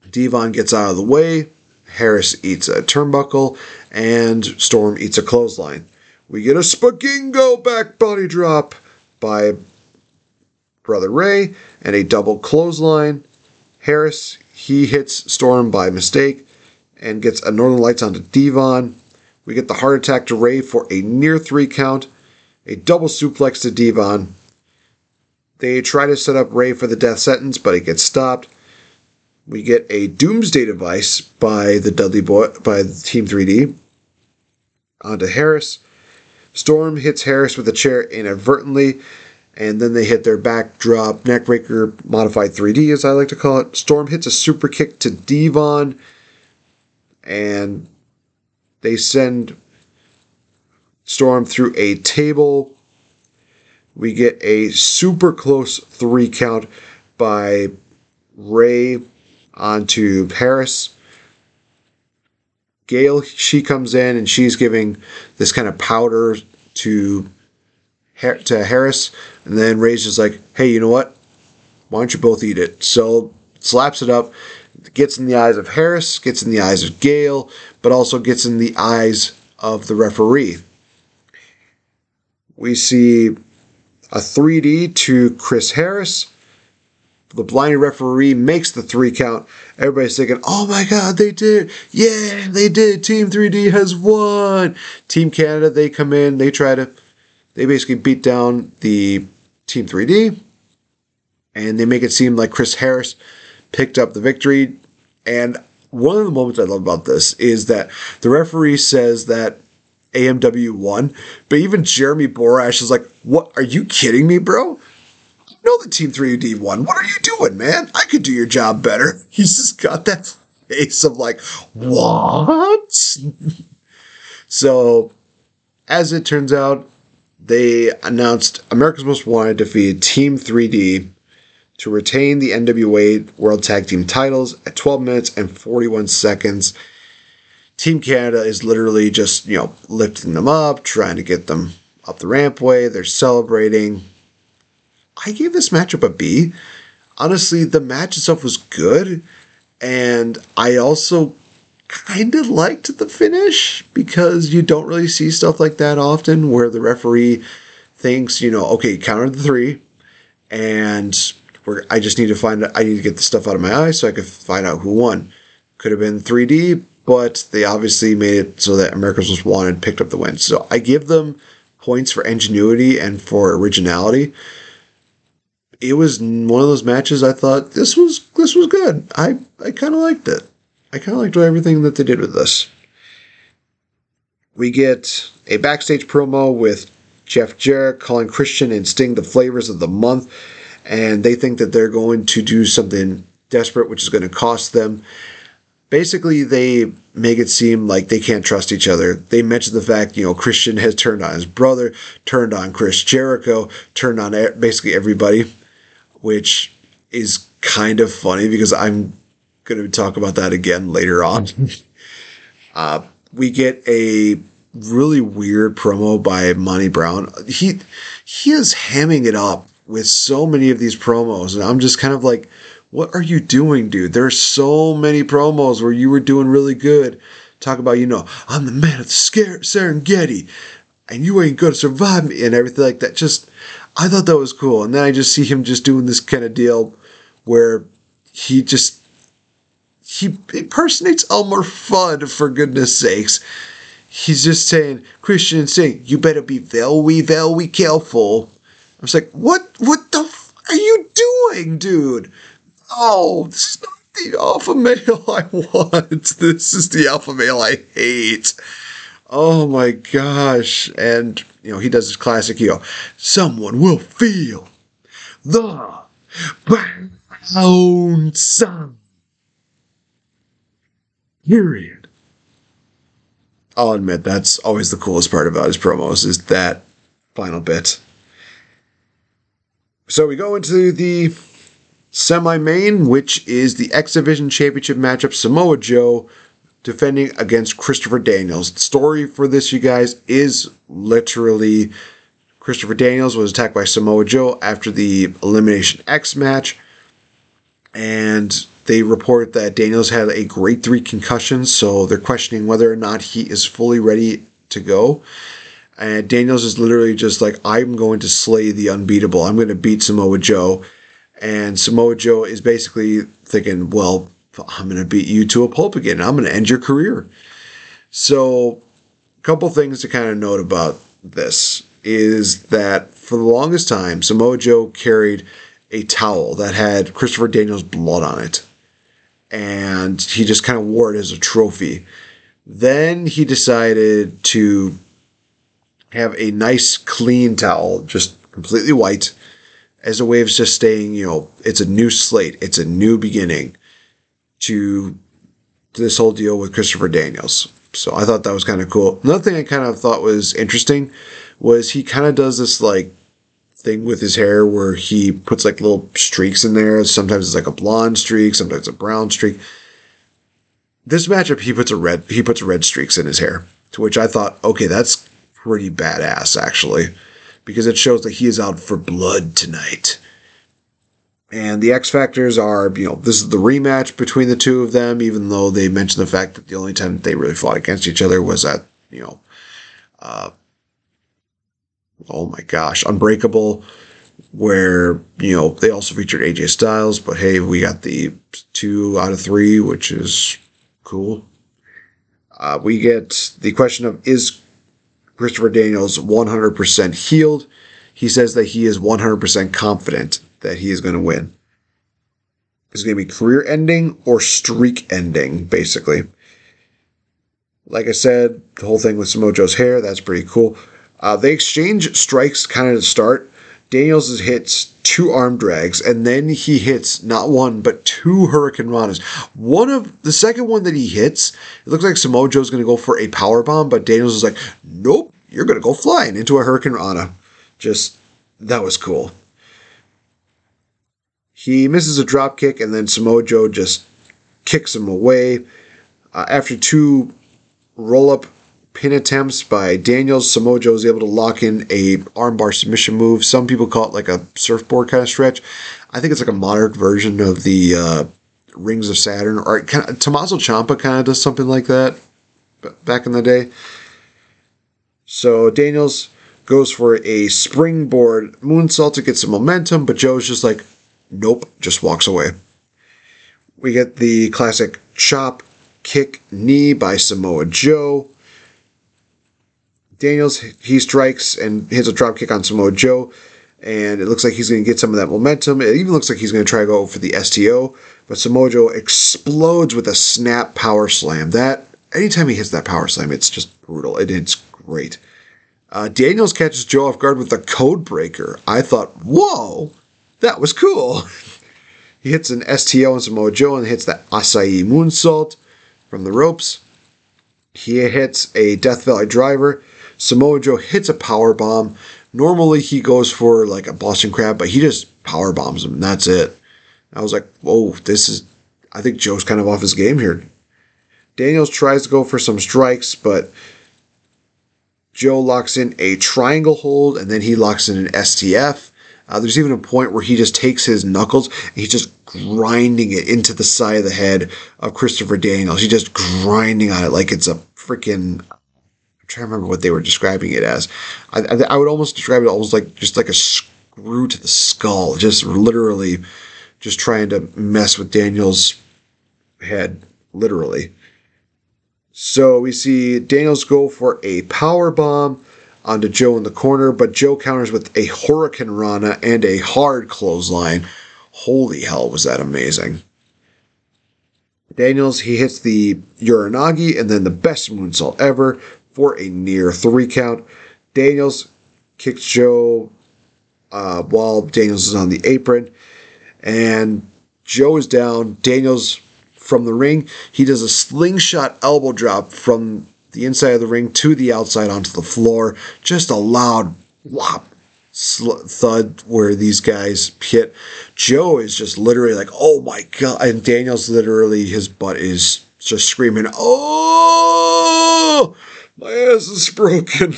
Speaker 1: Devon gets out of the way. Harris eats a turnbuckle, and Storm eats a clothesline. We get a Spagingo back body drop by Brother Ray, and a double clothesline. Harris, he hits Storm by mistake and gets a Northern Lights onto Devon. We get the heart attack to Ray for a near three count, a double suplex to Devon. They try to set up Ray for the death sentence, but it gets stopped. We get a doomsday device by the Dudley Boy by Team 3D onto Harris. Storm hits Harris with a chair inadvertently, and then they hit their backdrop neckbreaker modified 3D, as I like to call it. Storm hits a super kick to Devon, and they send Storm through a table. We get a super close three count by Ray onto Harris. Gail, she comes in and she's giving this kind of powder to to Harris, and then Ray's just like, "Hey, you know what? Why don't you both eat it?" So slaps it up, gets in the eyes of Harris, gets in the eyes of Gail, but also gets in the eyes of the referee. We see a 3D to Chris Harris. The blind referee makes the three count. Everybody's thinking, oh my God, they did. Yeah, they did. Team 3D has won. Team Canada, they come in, they try to, they basically beat down the Team 3D. And they make it seem like Chris Harris picked up the victory. And one of the moments I love about this is that the referee says that AMW won, but even Jeremy Borash is like, "What? Are you kidding me, bro? Know the Team 3D won. What are you doing, man? I could do your job better." He's just got that face of like, "What?" so, as it turns out, they announced America's Most Wanted defeated Team 3D to retain the NWA World Tag Team titles at 12 minutes and 41 seconds. Team Canada is literally just, you know, lifting them up, trying to get them up the rampway. They're celebrating. I gave this matchup a B. Honestly, the match itself was good. And I also kind of liked the finish because you don't really see stuff like that often where the referee thinks, you know, okay, counter the three. And I just need to find I need to get the stuff out of my eyes so I could find out who won. Could have been 3D, but they obviously made it so that America's Most Wanted picked up the win. So I give them points for ingenuity and for originality. It was one of those matches I thought this was this was good. I I kind of liked it. I kind of liked everything that they did with this. We get a backstage promo with Jeff Jarrett calling Christian and Sting the flavors of the month and they think that they're going to do something desperate, which is going to cost them. Basically, they make it seem like they can't trust each other. They mention the fact, you know, Christian has turned on his brother, turned on Chris Jericho, turned on basically everybody, which is kind of funny because I'm going to talk about that again later on. uh, we get a really weird promo by Monty Brown. He he is hamming it up with so many of these promos. And I'm just kind of like, what are you doing, dude? There's so many promos where you were doing really good. Talk about, you know, I'm the man of the Scare Serengeti and you ain't gonna survive me and everything like that. Just, I thought that was cool. And then I just see him just doing this kind of deal where he just, he impersonates Elmer Fudd for goodness sakes. He's just saying, Christian saying, you better be very, very careful I was like, what, what the f- are you doing, dude? Oh, this is not the alpha male I want. This is the alpha male I hate. Oh my gosh. And, you know, he does his classic, you know, someone will feel the ah. brown sun. Period. I'll admit that's always the coolest part about his promos is that final bit. So we go into the semi main, which is the X Division Championship matchup Samoa Joe defending against Christopher Daniels. The story for this, you guys, is literally Christopher Daniels was attacked by Samoa Joe after the Elimination X match. And they report that Daniels had a grade three concussion, so they're questioning whether or not he is fully ready to go. And Daniels is literally just like, I'm going to slay the unbeatable. I'm going to beat Samoa Joe. And Samoa Joe is basically thinking, well, I'm going to beat you to a pulp again. I'm going to end your career. So a couple things to kind of note about this is that for the longest time, Samoa Joe carried a towel that had Christopher Daniels' blood on it. And he just kind of wore it as a trophy. Then he decided to have a nice, clean towel, just completely white, as a way of just staying, you know, it's a new slate, it's a new beginning to, to this whole deal with Christopher Daniels. So I thought that was kind of cool. Another thing I kind of thought was interesting was he kind of does this like thing with his hair where he puts like little streaks in there. Sometimes it's like a blonde streak, sometimes a brown streak. This matchup, he puts a red he puts red streaks in his hair, to which I thought, okay, that's pretty badass actually, because it shows that he is out for blood tonight. And the X Factors are, you know, this is the rematch between the two of them, even though they mentioned the fact that the only time they really fought against each other was at, you know, uh, oh my gosh, Unbreakable, where, you know, they also featured AJ Styles, but hey, we got the two out of three, which is cool. Uh, we get the question of is Christopher Daniels 100% healed? He says that he is 100% confident that he is going to win. It's going to be career ending or streak ending, basically. Like I said, the whole thing with Samoa Joe's hair, that's pretty cool. Uh, they exchange strikes kind of to start. Daniels hits two arm drags, and then he hits not one but two hurricanranas. One of the second one that he hits, it looks like Samoa going to go for a power bomb, but Daniels is like, "Nope, you're going to go flying into a hurricanrana." Just that was cool. He misses a drop kick, and then Samoa Joe just kicks him away. Uh, after two roll up pin attempts by Daniels. Samoa Joe is able to lock in a armbar submission move. Some people call it like a surfboard kind of stretch. I think it's like a modern version of the uh, Rings of Saturn, or kind of, Tommaso Ciampa kind of does something like that back in the day. So Daniels goes for a springboard moonsault to get some momentum, but Joe's just like, nope, just walks away. We get the classic chop, kick, knee by Samoa Joe. Daniels, he strikes and hits a drop kick on Samoa Joe, and it looks like he's going to get some of that momentum. It even looks like he's going to try to go for the STO, but Samoa Joe explodes with a snap power slam. That anytime he hits that power slam, it's just brutal. It, it's great. Uh, Daniels catches Joe off guard with the code breaker. I thought, whoa, that was cool. he hits an STO on Samoa Joe and hits that Asai moonsault from the ropes. He hits a Death Valley driver Samoa Joe hits a power bomb. Normally he goes for like a Boston Crab, but he just power bombs him. That's it. I was like, whoa, this is. I think Joe's kind of off his game here. Daniels tries to go for some strikes, but Joe locks in a triangle hold and then he locks in an STF. Uh, there's even a point where he just takes his knuckles and he's just grinding it into the side of the head of Christopher Daniels. He's just grinding on it like it's a freaking trying to remember what they were describing it as. I, I, I would almost describe it almost like just like a screw to the skull, just literally, just trying to mess with Daniel's head, literally. So we see Daniels go for a power bomb onto Joe in the corner, but Joe counters with a Hurricane Rana and a hard clothesline. Holy hell, was that amazing! Daniels, he hits the Uranage and then the best moonsault ever, for a near three count. Daniels kicks Joe uh, while Daniels is on the apron, and Joe is down. Daniels from the ring, he does a slingshot elbow drop from the inside of the ring to the outside onto the floor. Just a loud whop thud where these guys hit. Joe is just literally like, oh my god, and Daniels literally his butt is just screaming, oh my ass is broken.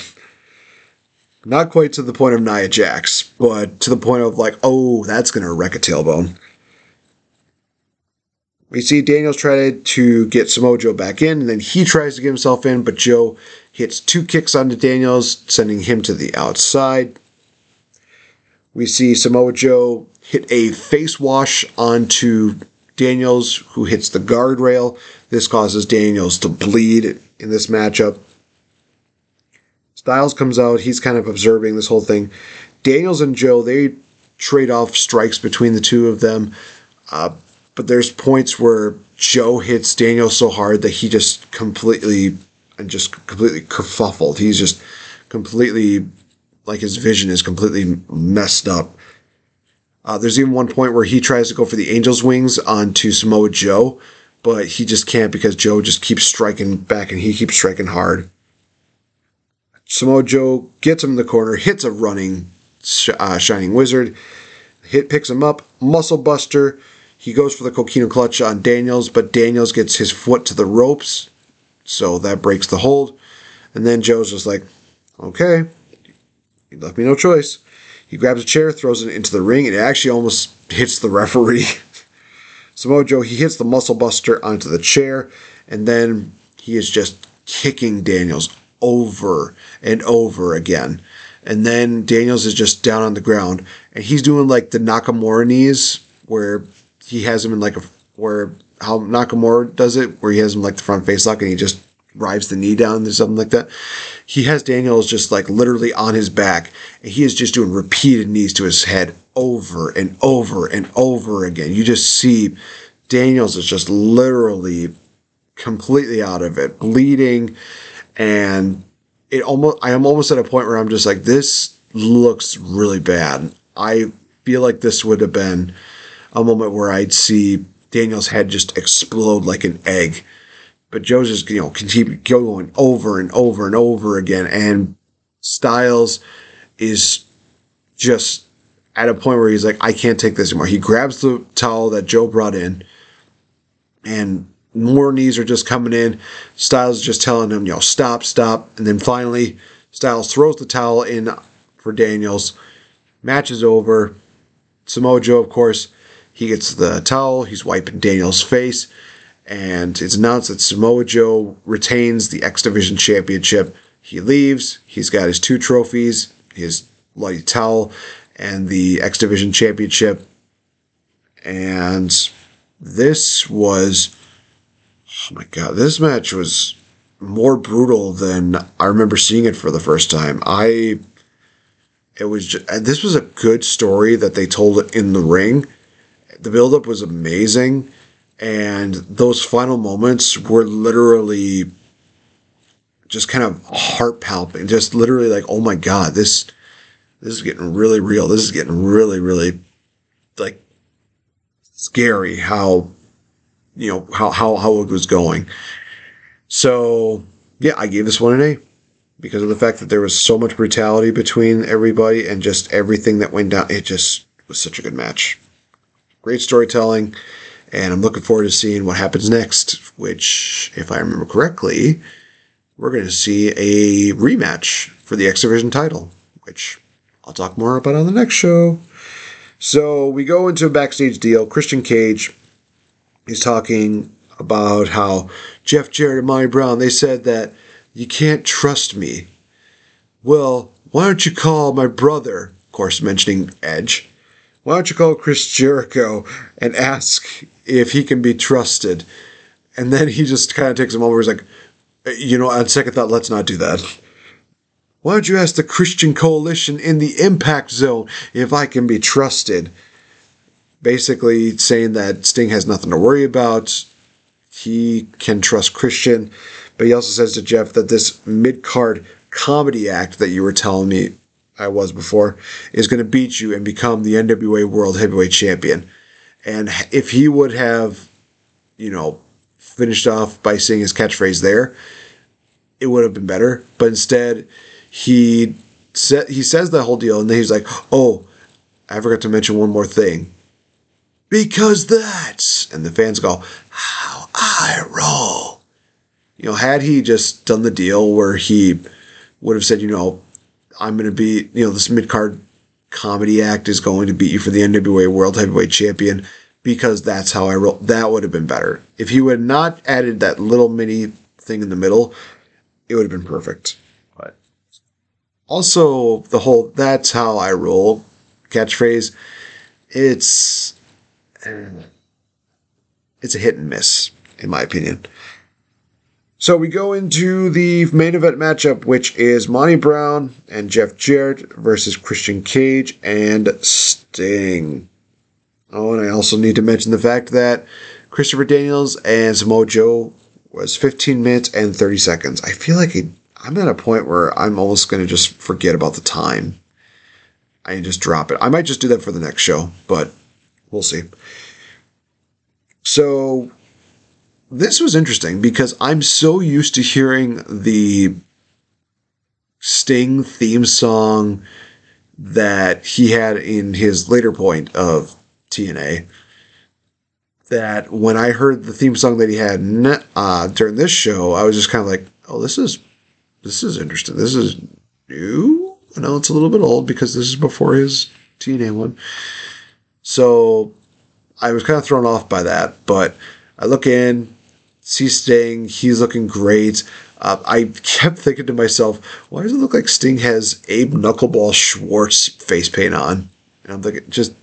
Speaker 1: Not quite to the point of Nia Jax, but to the point of like, oh, that's going to wreck a tailbone. We see Daniels try to get Samoa Joe back in, and then he tries to get himself in, but Joe hits two kicks onto Daniels, sending him to the outside. We see Samoa Joe hit a face wash onto Daniels, who hits the guardrail. This causes Daniels to bleed in this matchup. Styles comes out. He's kind of observing this whole thing. Daniels and Joe, they trade off strikes between the two of them. Uh, but there's points where Joe hits Daniel so hard that he just completely and just completely kerfuffled. He's just completely like his vision is completely messed up. Uh, there's even one point where he tries to go for the angel's wings onto Samoa Joe, but he just can't because Joe just keeps striking back and he keeps striking hard. Samoa Joe gets him in the corner, hits a running uh, Shining Wizard, hit picks him up, muscle buster. He goes for the coquina clutch on Daniels, but Daniels gets his foot to the ropes, so that breaks the hold. And then Joe's just like, okay, he left me no choice. He grabs a chair, throws it into the ring, and it actually almost hits the referee. Samoa Joe, he hits the muscle buster onto the chair, and then he is just kicking Daniels over and over again. And then Daniels is just down on the ground, and he's doing like the Nakamura knees, where he has him in like a where how Nakamura does it, where he has him like the front face lock, and he just drives the knee down or something like that. He has Daniels just like literally on his back, and he is just doing repeated knees to his head over and over and over again. You just see Daniels is just literally completely out of it, bleeding, and it almost I am almost at a point where I'm just like this looks really bad. I feel like this would have been a moment where I'd see Daniel's head just explode like an egg. But Joe's just you know continue going over and over and over again, and Styles is just at a point where he's like, I can't take this anymore. He grabs the towel that Joe brought in, and more knees are just coming in. Styles is just telling him, you know, stop, stop. And then finally, Styles throws the towel in for Daniels. Match is over. Samoa Joe, of course, he gets the towel. He's wiping Daniels' face. And it's announced that Samoa Joe retains the X Division Championship. He leaves. He's got his two trophies, his bloody towel, and the X Division Championship. And this was oh my god, this match was more brutal than I remember seeing it for the first time. I it was just, this was a good story that they told in the ring. The buildup was amazing, and those final moments were literally just kind of heart palpitating. Just literally like, oh my god, this this is getting really real. This is getting really, really like scary. How you know how how how it was going. So yeah, I gave this one an A because of the fact that there was so much brutality between everybody and just everything that went down. It just was such a good match. Great storytelling, and I'm looking forward to seeing what happens next. Which, if I remember correctly, we're going to see a rematch for the X Division title, which I'll talk more about on the next show. So we go into a backstage deal. Christian Cage he's talking about how Jeff Jarrett and Monty Brown, they said that you can't trust me. Well, why don't you call my brother, of course, mentioning Edge, why don't you call Chris Jericho and ask if he can be trusted? And then he just kind of takes him over. He's like, uh, you know, on second thought, let's not do that. Why don't you ask the Christian Coalition in the Impact Zone if I can be trusted? Basically saying that Sting has nothing to worry about. He can trust Christian. But he also says to Jeff that this mid card comedy act that you were telling me I was before is going to beat you and become the NWA World Heavyweight Champion. And if he would have, you know, finished off by saying his catchphrase there, it would have been better. But instead, he said he says the whole deal, and then he's like, "Oh, I forgot to mention one more thing because that's, and the fans go, how I roll. You know, had he just done the deal where he would have said, you know, I'm going to be, you know, this mid card comedy act is going to beat you for the NWA World Heavyweight Champion because that's how I roll. That would have been better. If he would not added that little mini thing in the middle, it would have been perfect. But also the whole "that's how I roll" catchphrase, it's it's a hit and miss, in my opinion. So we go into the main event matchup, which is Monty Brown and Jeff Jarrett versus Christian Cage and Sting. Oh, and I also need to mention the fact that Christopher Daniels and Samoa Joe was 15 minutes and 30 seconds. I feel like I'm at a point where I'm almost going to just forget about the time. I just drop it. I might just do that for the next show, but we'll see. So this was interesting because I'm so used to hearing the Sting theme song that he had in his later point of TNA. That when I heard the theme song that he had uh, during this show, I was just kind of like, "Oh, this is this is interesting. This is new." I know it's a little bit old because this is before his TNA one. So I was kind of thrown off by that, but I look in, see Sting, he's looking great. Uh, I kept thinking to myself, why does it look like Sting has Abe Knuckleball Schwartz face paint on? And I'm thinking, just,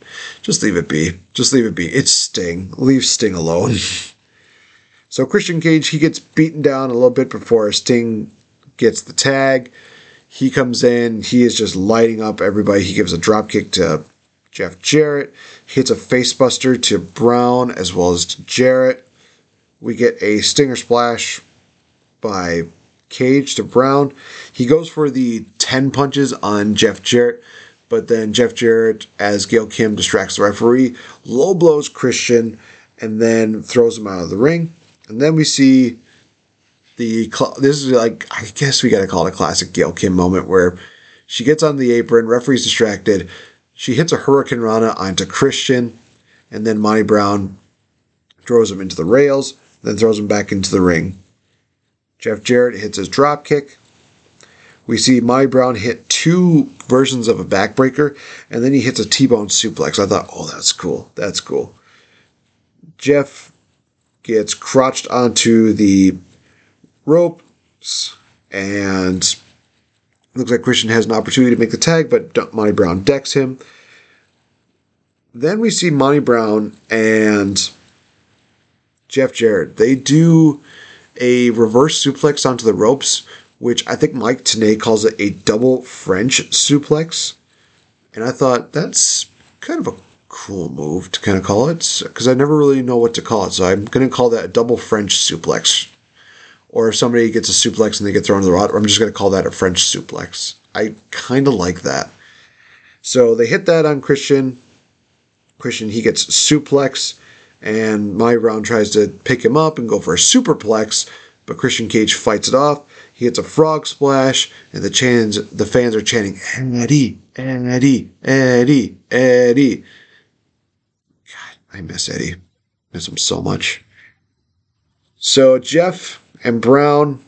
Speaker 1: just leave it be. Just leave it be. It's Sting. Leave Sting alone. so Christian Cage, he gets beaten down a little bit before Sting gets the tag. He comes in. He is just lighting up everybody. He gives a drop kick to Jeff Jarrett. Hits a facebuster to Brown as well as to Jarrett. We get a stinger splash by Cage to Brown. He goes for the 10 punches on Jeff Jarrett, but then Jeff Jarrett, as Gail Kim distracts the referee, low blows Christian and then throws him out of the ring. And then we see the this is like I guess we got to call it a classic Gail Kim moment where she gets on the apron, referee's distracted, she hits a Hurricane Rana onto Christian, and then Monty Brown throws him into the rails, then throws him back into the ring. Jeff Jarrett hits his drop kick. We see Monty Brown hit two versions of a backbreaker, and then he hits a T-bone suplex. I thought, oh, that's cool. That's cool. Jeff gets crotched onto the ropes, and looks like Christian has an opportunity to make the tag, but Monty Brown decks him. Then we see Monty Brown and Jeff Jarrett. They do a reverse suplex onto the ropes, which I think Mike Tenay calls it a double French suplex. And I thought that's kind of a cool move to kind of call it because I never really know what to call it. So I'm going to call that a double French suplex or if somebody gets a suplex and they get thrown to the rod, I'm just going to call that a French suplex. I kind of like that. So they hit that on Christian. Christian, he gets suplex, and my round tries to pick him up and go for a superplex, but Christian Cage fights it off. He hits a frog splash, and the chants, the fans are chanting, Eddie, Eddie, Eddie, Eddie. God, I miss Eddie. Miss him so much. So Jeff and Brown.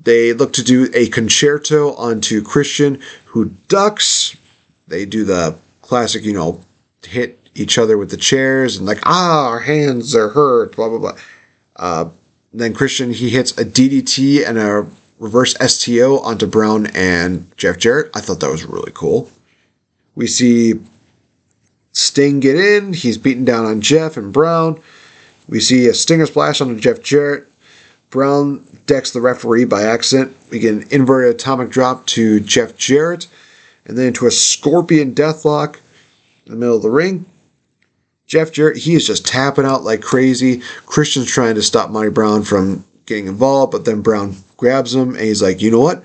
Speaker 1: They look to do a con-chair-to onto Christian, who ducks. They do the classic, you know, hit each other with the chairs and like, ah, our hands are hurt, blah, blah, blah. Uh, then Christian, he hits a DDT and a reverse STO onto Brown and Jeff Jarrett. I thought that was really cool. We see Sting get in. He's beaten down on Jeff and Brown. We see a Stinger Splash onto Jeff Jarrett. Brown decks the referee by accident. We get an inverted atomic drop to Jeff Jarrett, and then into a scorpion deathlock in the middle of the ring. Jeff Jarrett, he is just tapping out like crazy. Christian's trying to stop Monty Brown from getting involved, but then Brown grabs him and he's like, you know what?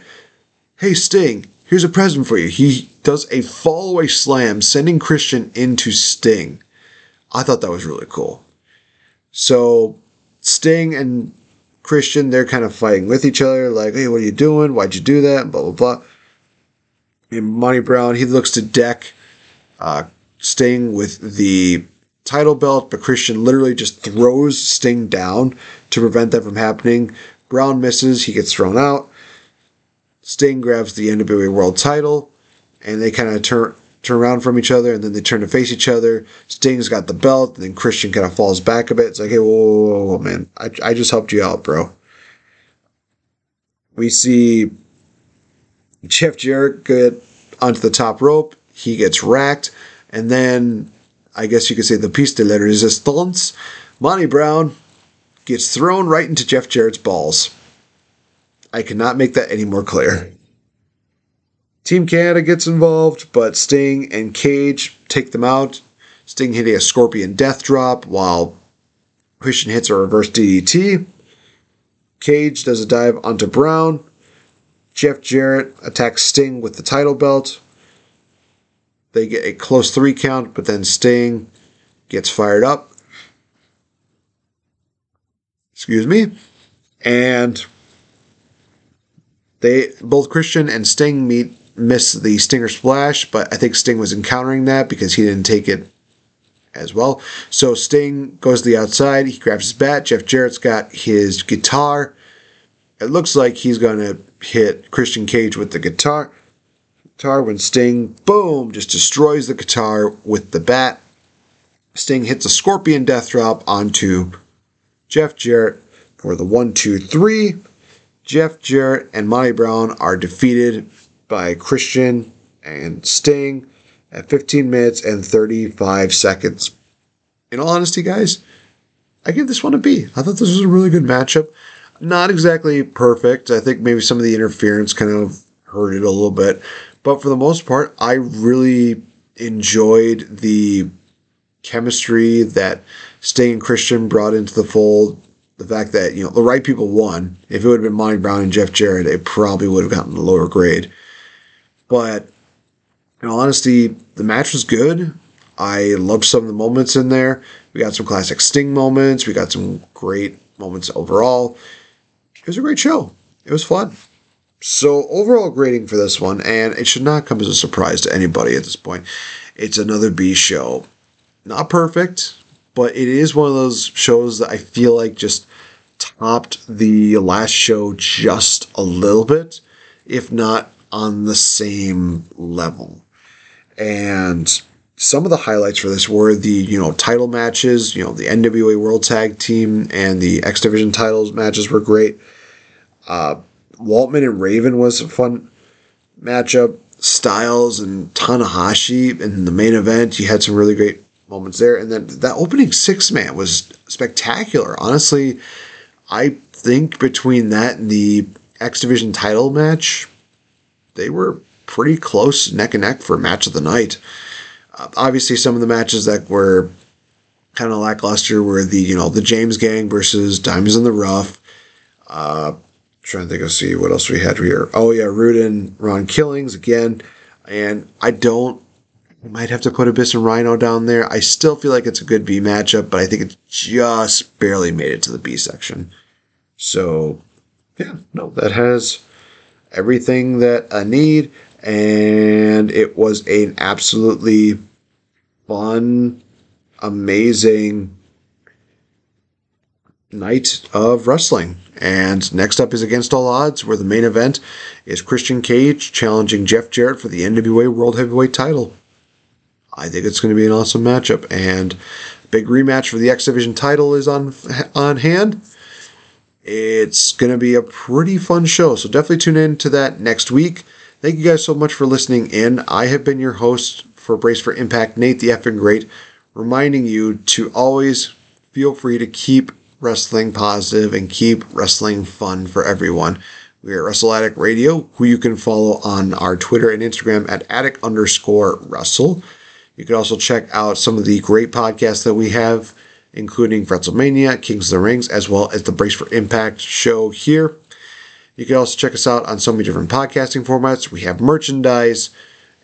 Speaker 1: Hey, Sting, here's a present for you. He does a fallaway slam, sending Christian into Sting. I thought that was really cool. So Sting and Christian, they're kind of fighting with each other, like, hey, what are you doing? Why'd you do that? Blah, blah, blah. And Monty Brown, he looks to deck uh, Sting with the title belt, but Christian literally just throws Sting down to prevent that from happening. Brown misses, he gets thrown out. Sting grabs the NWA World title, and they kind of turn turn around from each other, and then they turn to face each other. Sting's got the belt, and then Christian kind of falls back a bit. It's like, hey, whoa, whoa, whoa, man, I, I just helped you out, bro. We see Jeff Jarrett get onto the top rope. He gets racked, and then I guess you could say the piece de la resistance. Monty Brown gets thrown right into Jeff Jarrett's balls. I cannot make that any more clear. Team Canada gets involved, but Sting and Cage take them out. Sting hitting a Scorpion Death Drop while Christian hits a reverse DDT. Cage does a dive onto Brown. Jeff Jarrett attacks Sting with the title belt. They get a close three count, but then Sting gets fired up. Excuse me. And they both Christian and Sting meet miss the Stinger splash, but I think Sting was encountering that because he didn't take it as well. So Sting goes to the outside. He grabs his bat. Jeff Jarrett's got his guitar. It looks like he's going to hit Christian Cage with the guitar. Guitar when Sting, boom, just destroys the guitar with the bat. Sting hits a scorpion death drop onto Jeff Jarrett for the one, two, three. Jeff Jarrett and Monty Brown are defeated by Christian and Sting at 15 minutes and 35 seconds. In all honesty, guys, I give this one a B. I thought this was a really good matchup. Not exactly perfect. I think maybe some of the interference kind of hurt it a little bit. But for the most part, I really enjoyed the chemistry that Sting and Christian brought into the fold. The fact that, you know, the right people won. If it would have been Monty Brown and Jeff Jarrett, it probably would have gotten a lower grade. But in all honesty, the match was good. I loved some of the moments in there. We got some classic Sting moments. We got some great moments overall. It was a great show. It was fun. So, overall grading for this one, and it should not come as a surprise to anybody at this point, it's another B show. Not perfect, but it is one of those shows that I feel like just topped the last show just a little bit, if not on the same level. And some of the highlights for this were the you know title matches. You know the NWA World Tag Team and the X Division titles matches were great. Uh, Waltman and Raven was a fun matchup. Styles and Tanahashi in the main event, you had some really great moments there. And then that opening six man was spectacular. Honestly, I think between that and the X Division title match, they were pretty close neck and neck for match of the night. Uh, obviously, some of the matches that were kind of lackluster were the you know the James Gang versus Diamonds in the Rough. Uh, trying to think of see what else we had here. Oh yeah, Roode and, Ron Killings again, and I don't. Might have to put Abyss and Rhino down there. I still feel like it's a good B matchup, but I think it just barely made it to the B section. So, yeah, no, that has everything that I need and it was an absolutely fun, amazing night of wrestling. And next up is Against All Odds, where the main event is Christian Cage challenging Jeff Jarrett for the NWA World Heavyweight title. I think it's going to be an awesome matchup, and big rematch for the X Division title is on on hand. It's going to be a pretty fun show, so definitely tune in to that next week. Thank you guys so much for listening in. I have been your host for Brace for Impact, Nate the Effing Great, reminding you to always feel free to keep wrestling positive and keep wrestling fun for everyone. We are Wrestle Addict Radio, who you can follow on our Twitter and Instagram at addict underscore wrestle. You can also check out some of the great podcasts that we have, including WrestleMania, Kings of the Rings, as well as the Brace for Impact show here. You can also check us out on so many different podcasting formats. We have merchandise,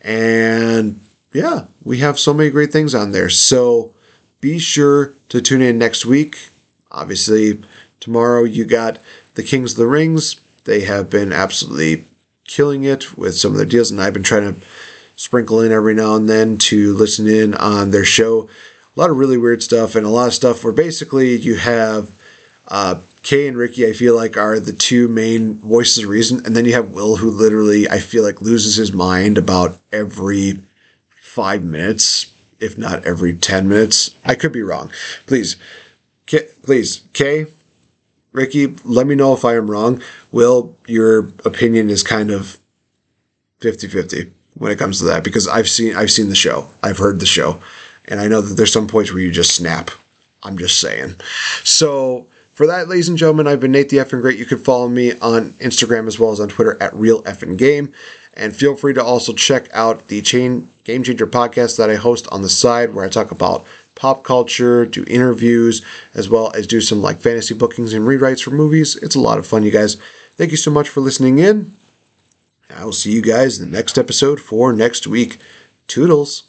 Speaker 1: and yeah, we have so many great things on there. So be sure to tune in next week. Obviously, tomorrow you got the Kings of the Rings. They have been absolutely killing it with some of their deals, and I've been trying to sprinkle in every now and then to listen in on their show. A lot of really weird stuff, and a lot of stuff where basically you have uh, Kay and Ricky, I feel like, are the two main voices of reason. And then you have Will, who literally, I feel like, loses his mind about every five minutes, if not every 10 minutes. I could be wrong. Please, Kay, please, Kay, Ricky, let me know if I am wrong. Will, your opinion is kind of 50 50 when it comes to that because I've seen I've seen the show. I've heard the show. And I know that there's some points where you just snap. I'm just saying. So For that, ladies and gentlemen, I've been Nate the Effing Great. You can follow me on Instagram as well as on Twitter at Real Effing Game. And feel free to also check out the Chain Game Changer podcast that I host on the side where I talk about pop culture, do interviews, as well as do some like fantasy bookings and rewrites for movies. It's a lot of fun, you guys. Thank you so much for listening in. I will see you guys in the next episode for next week. Toodles.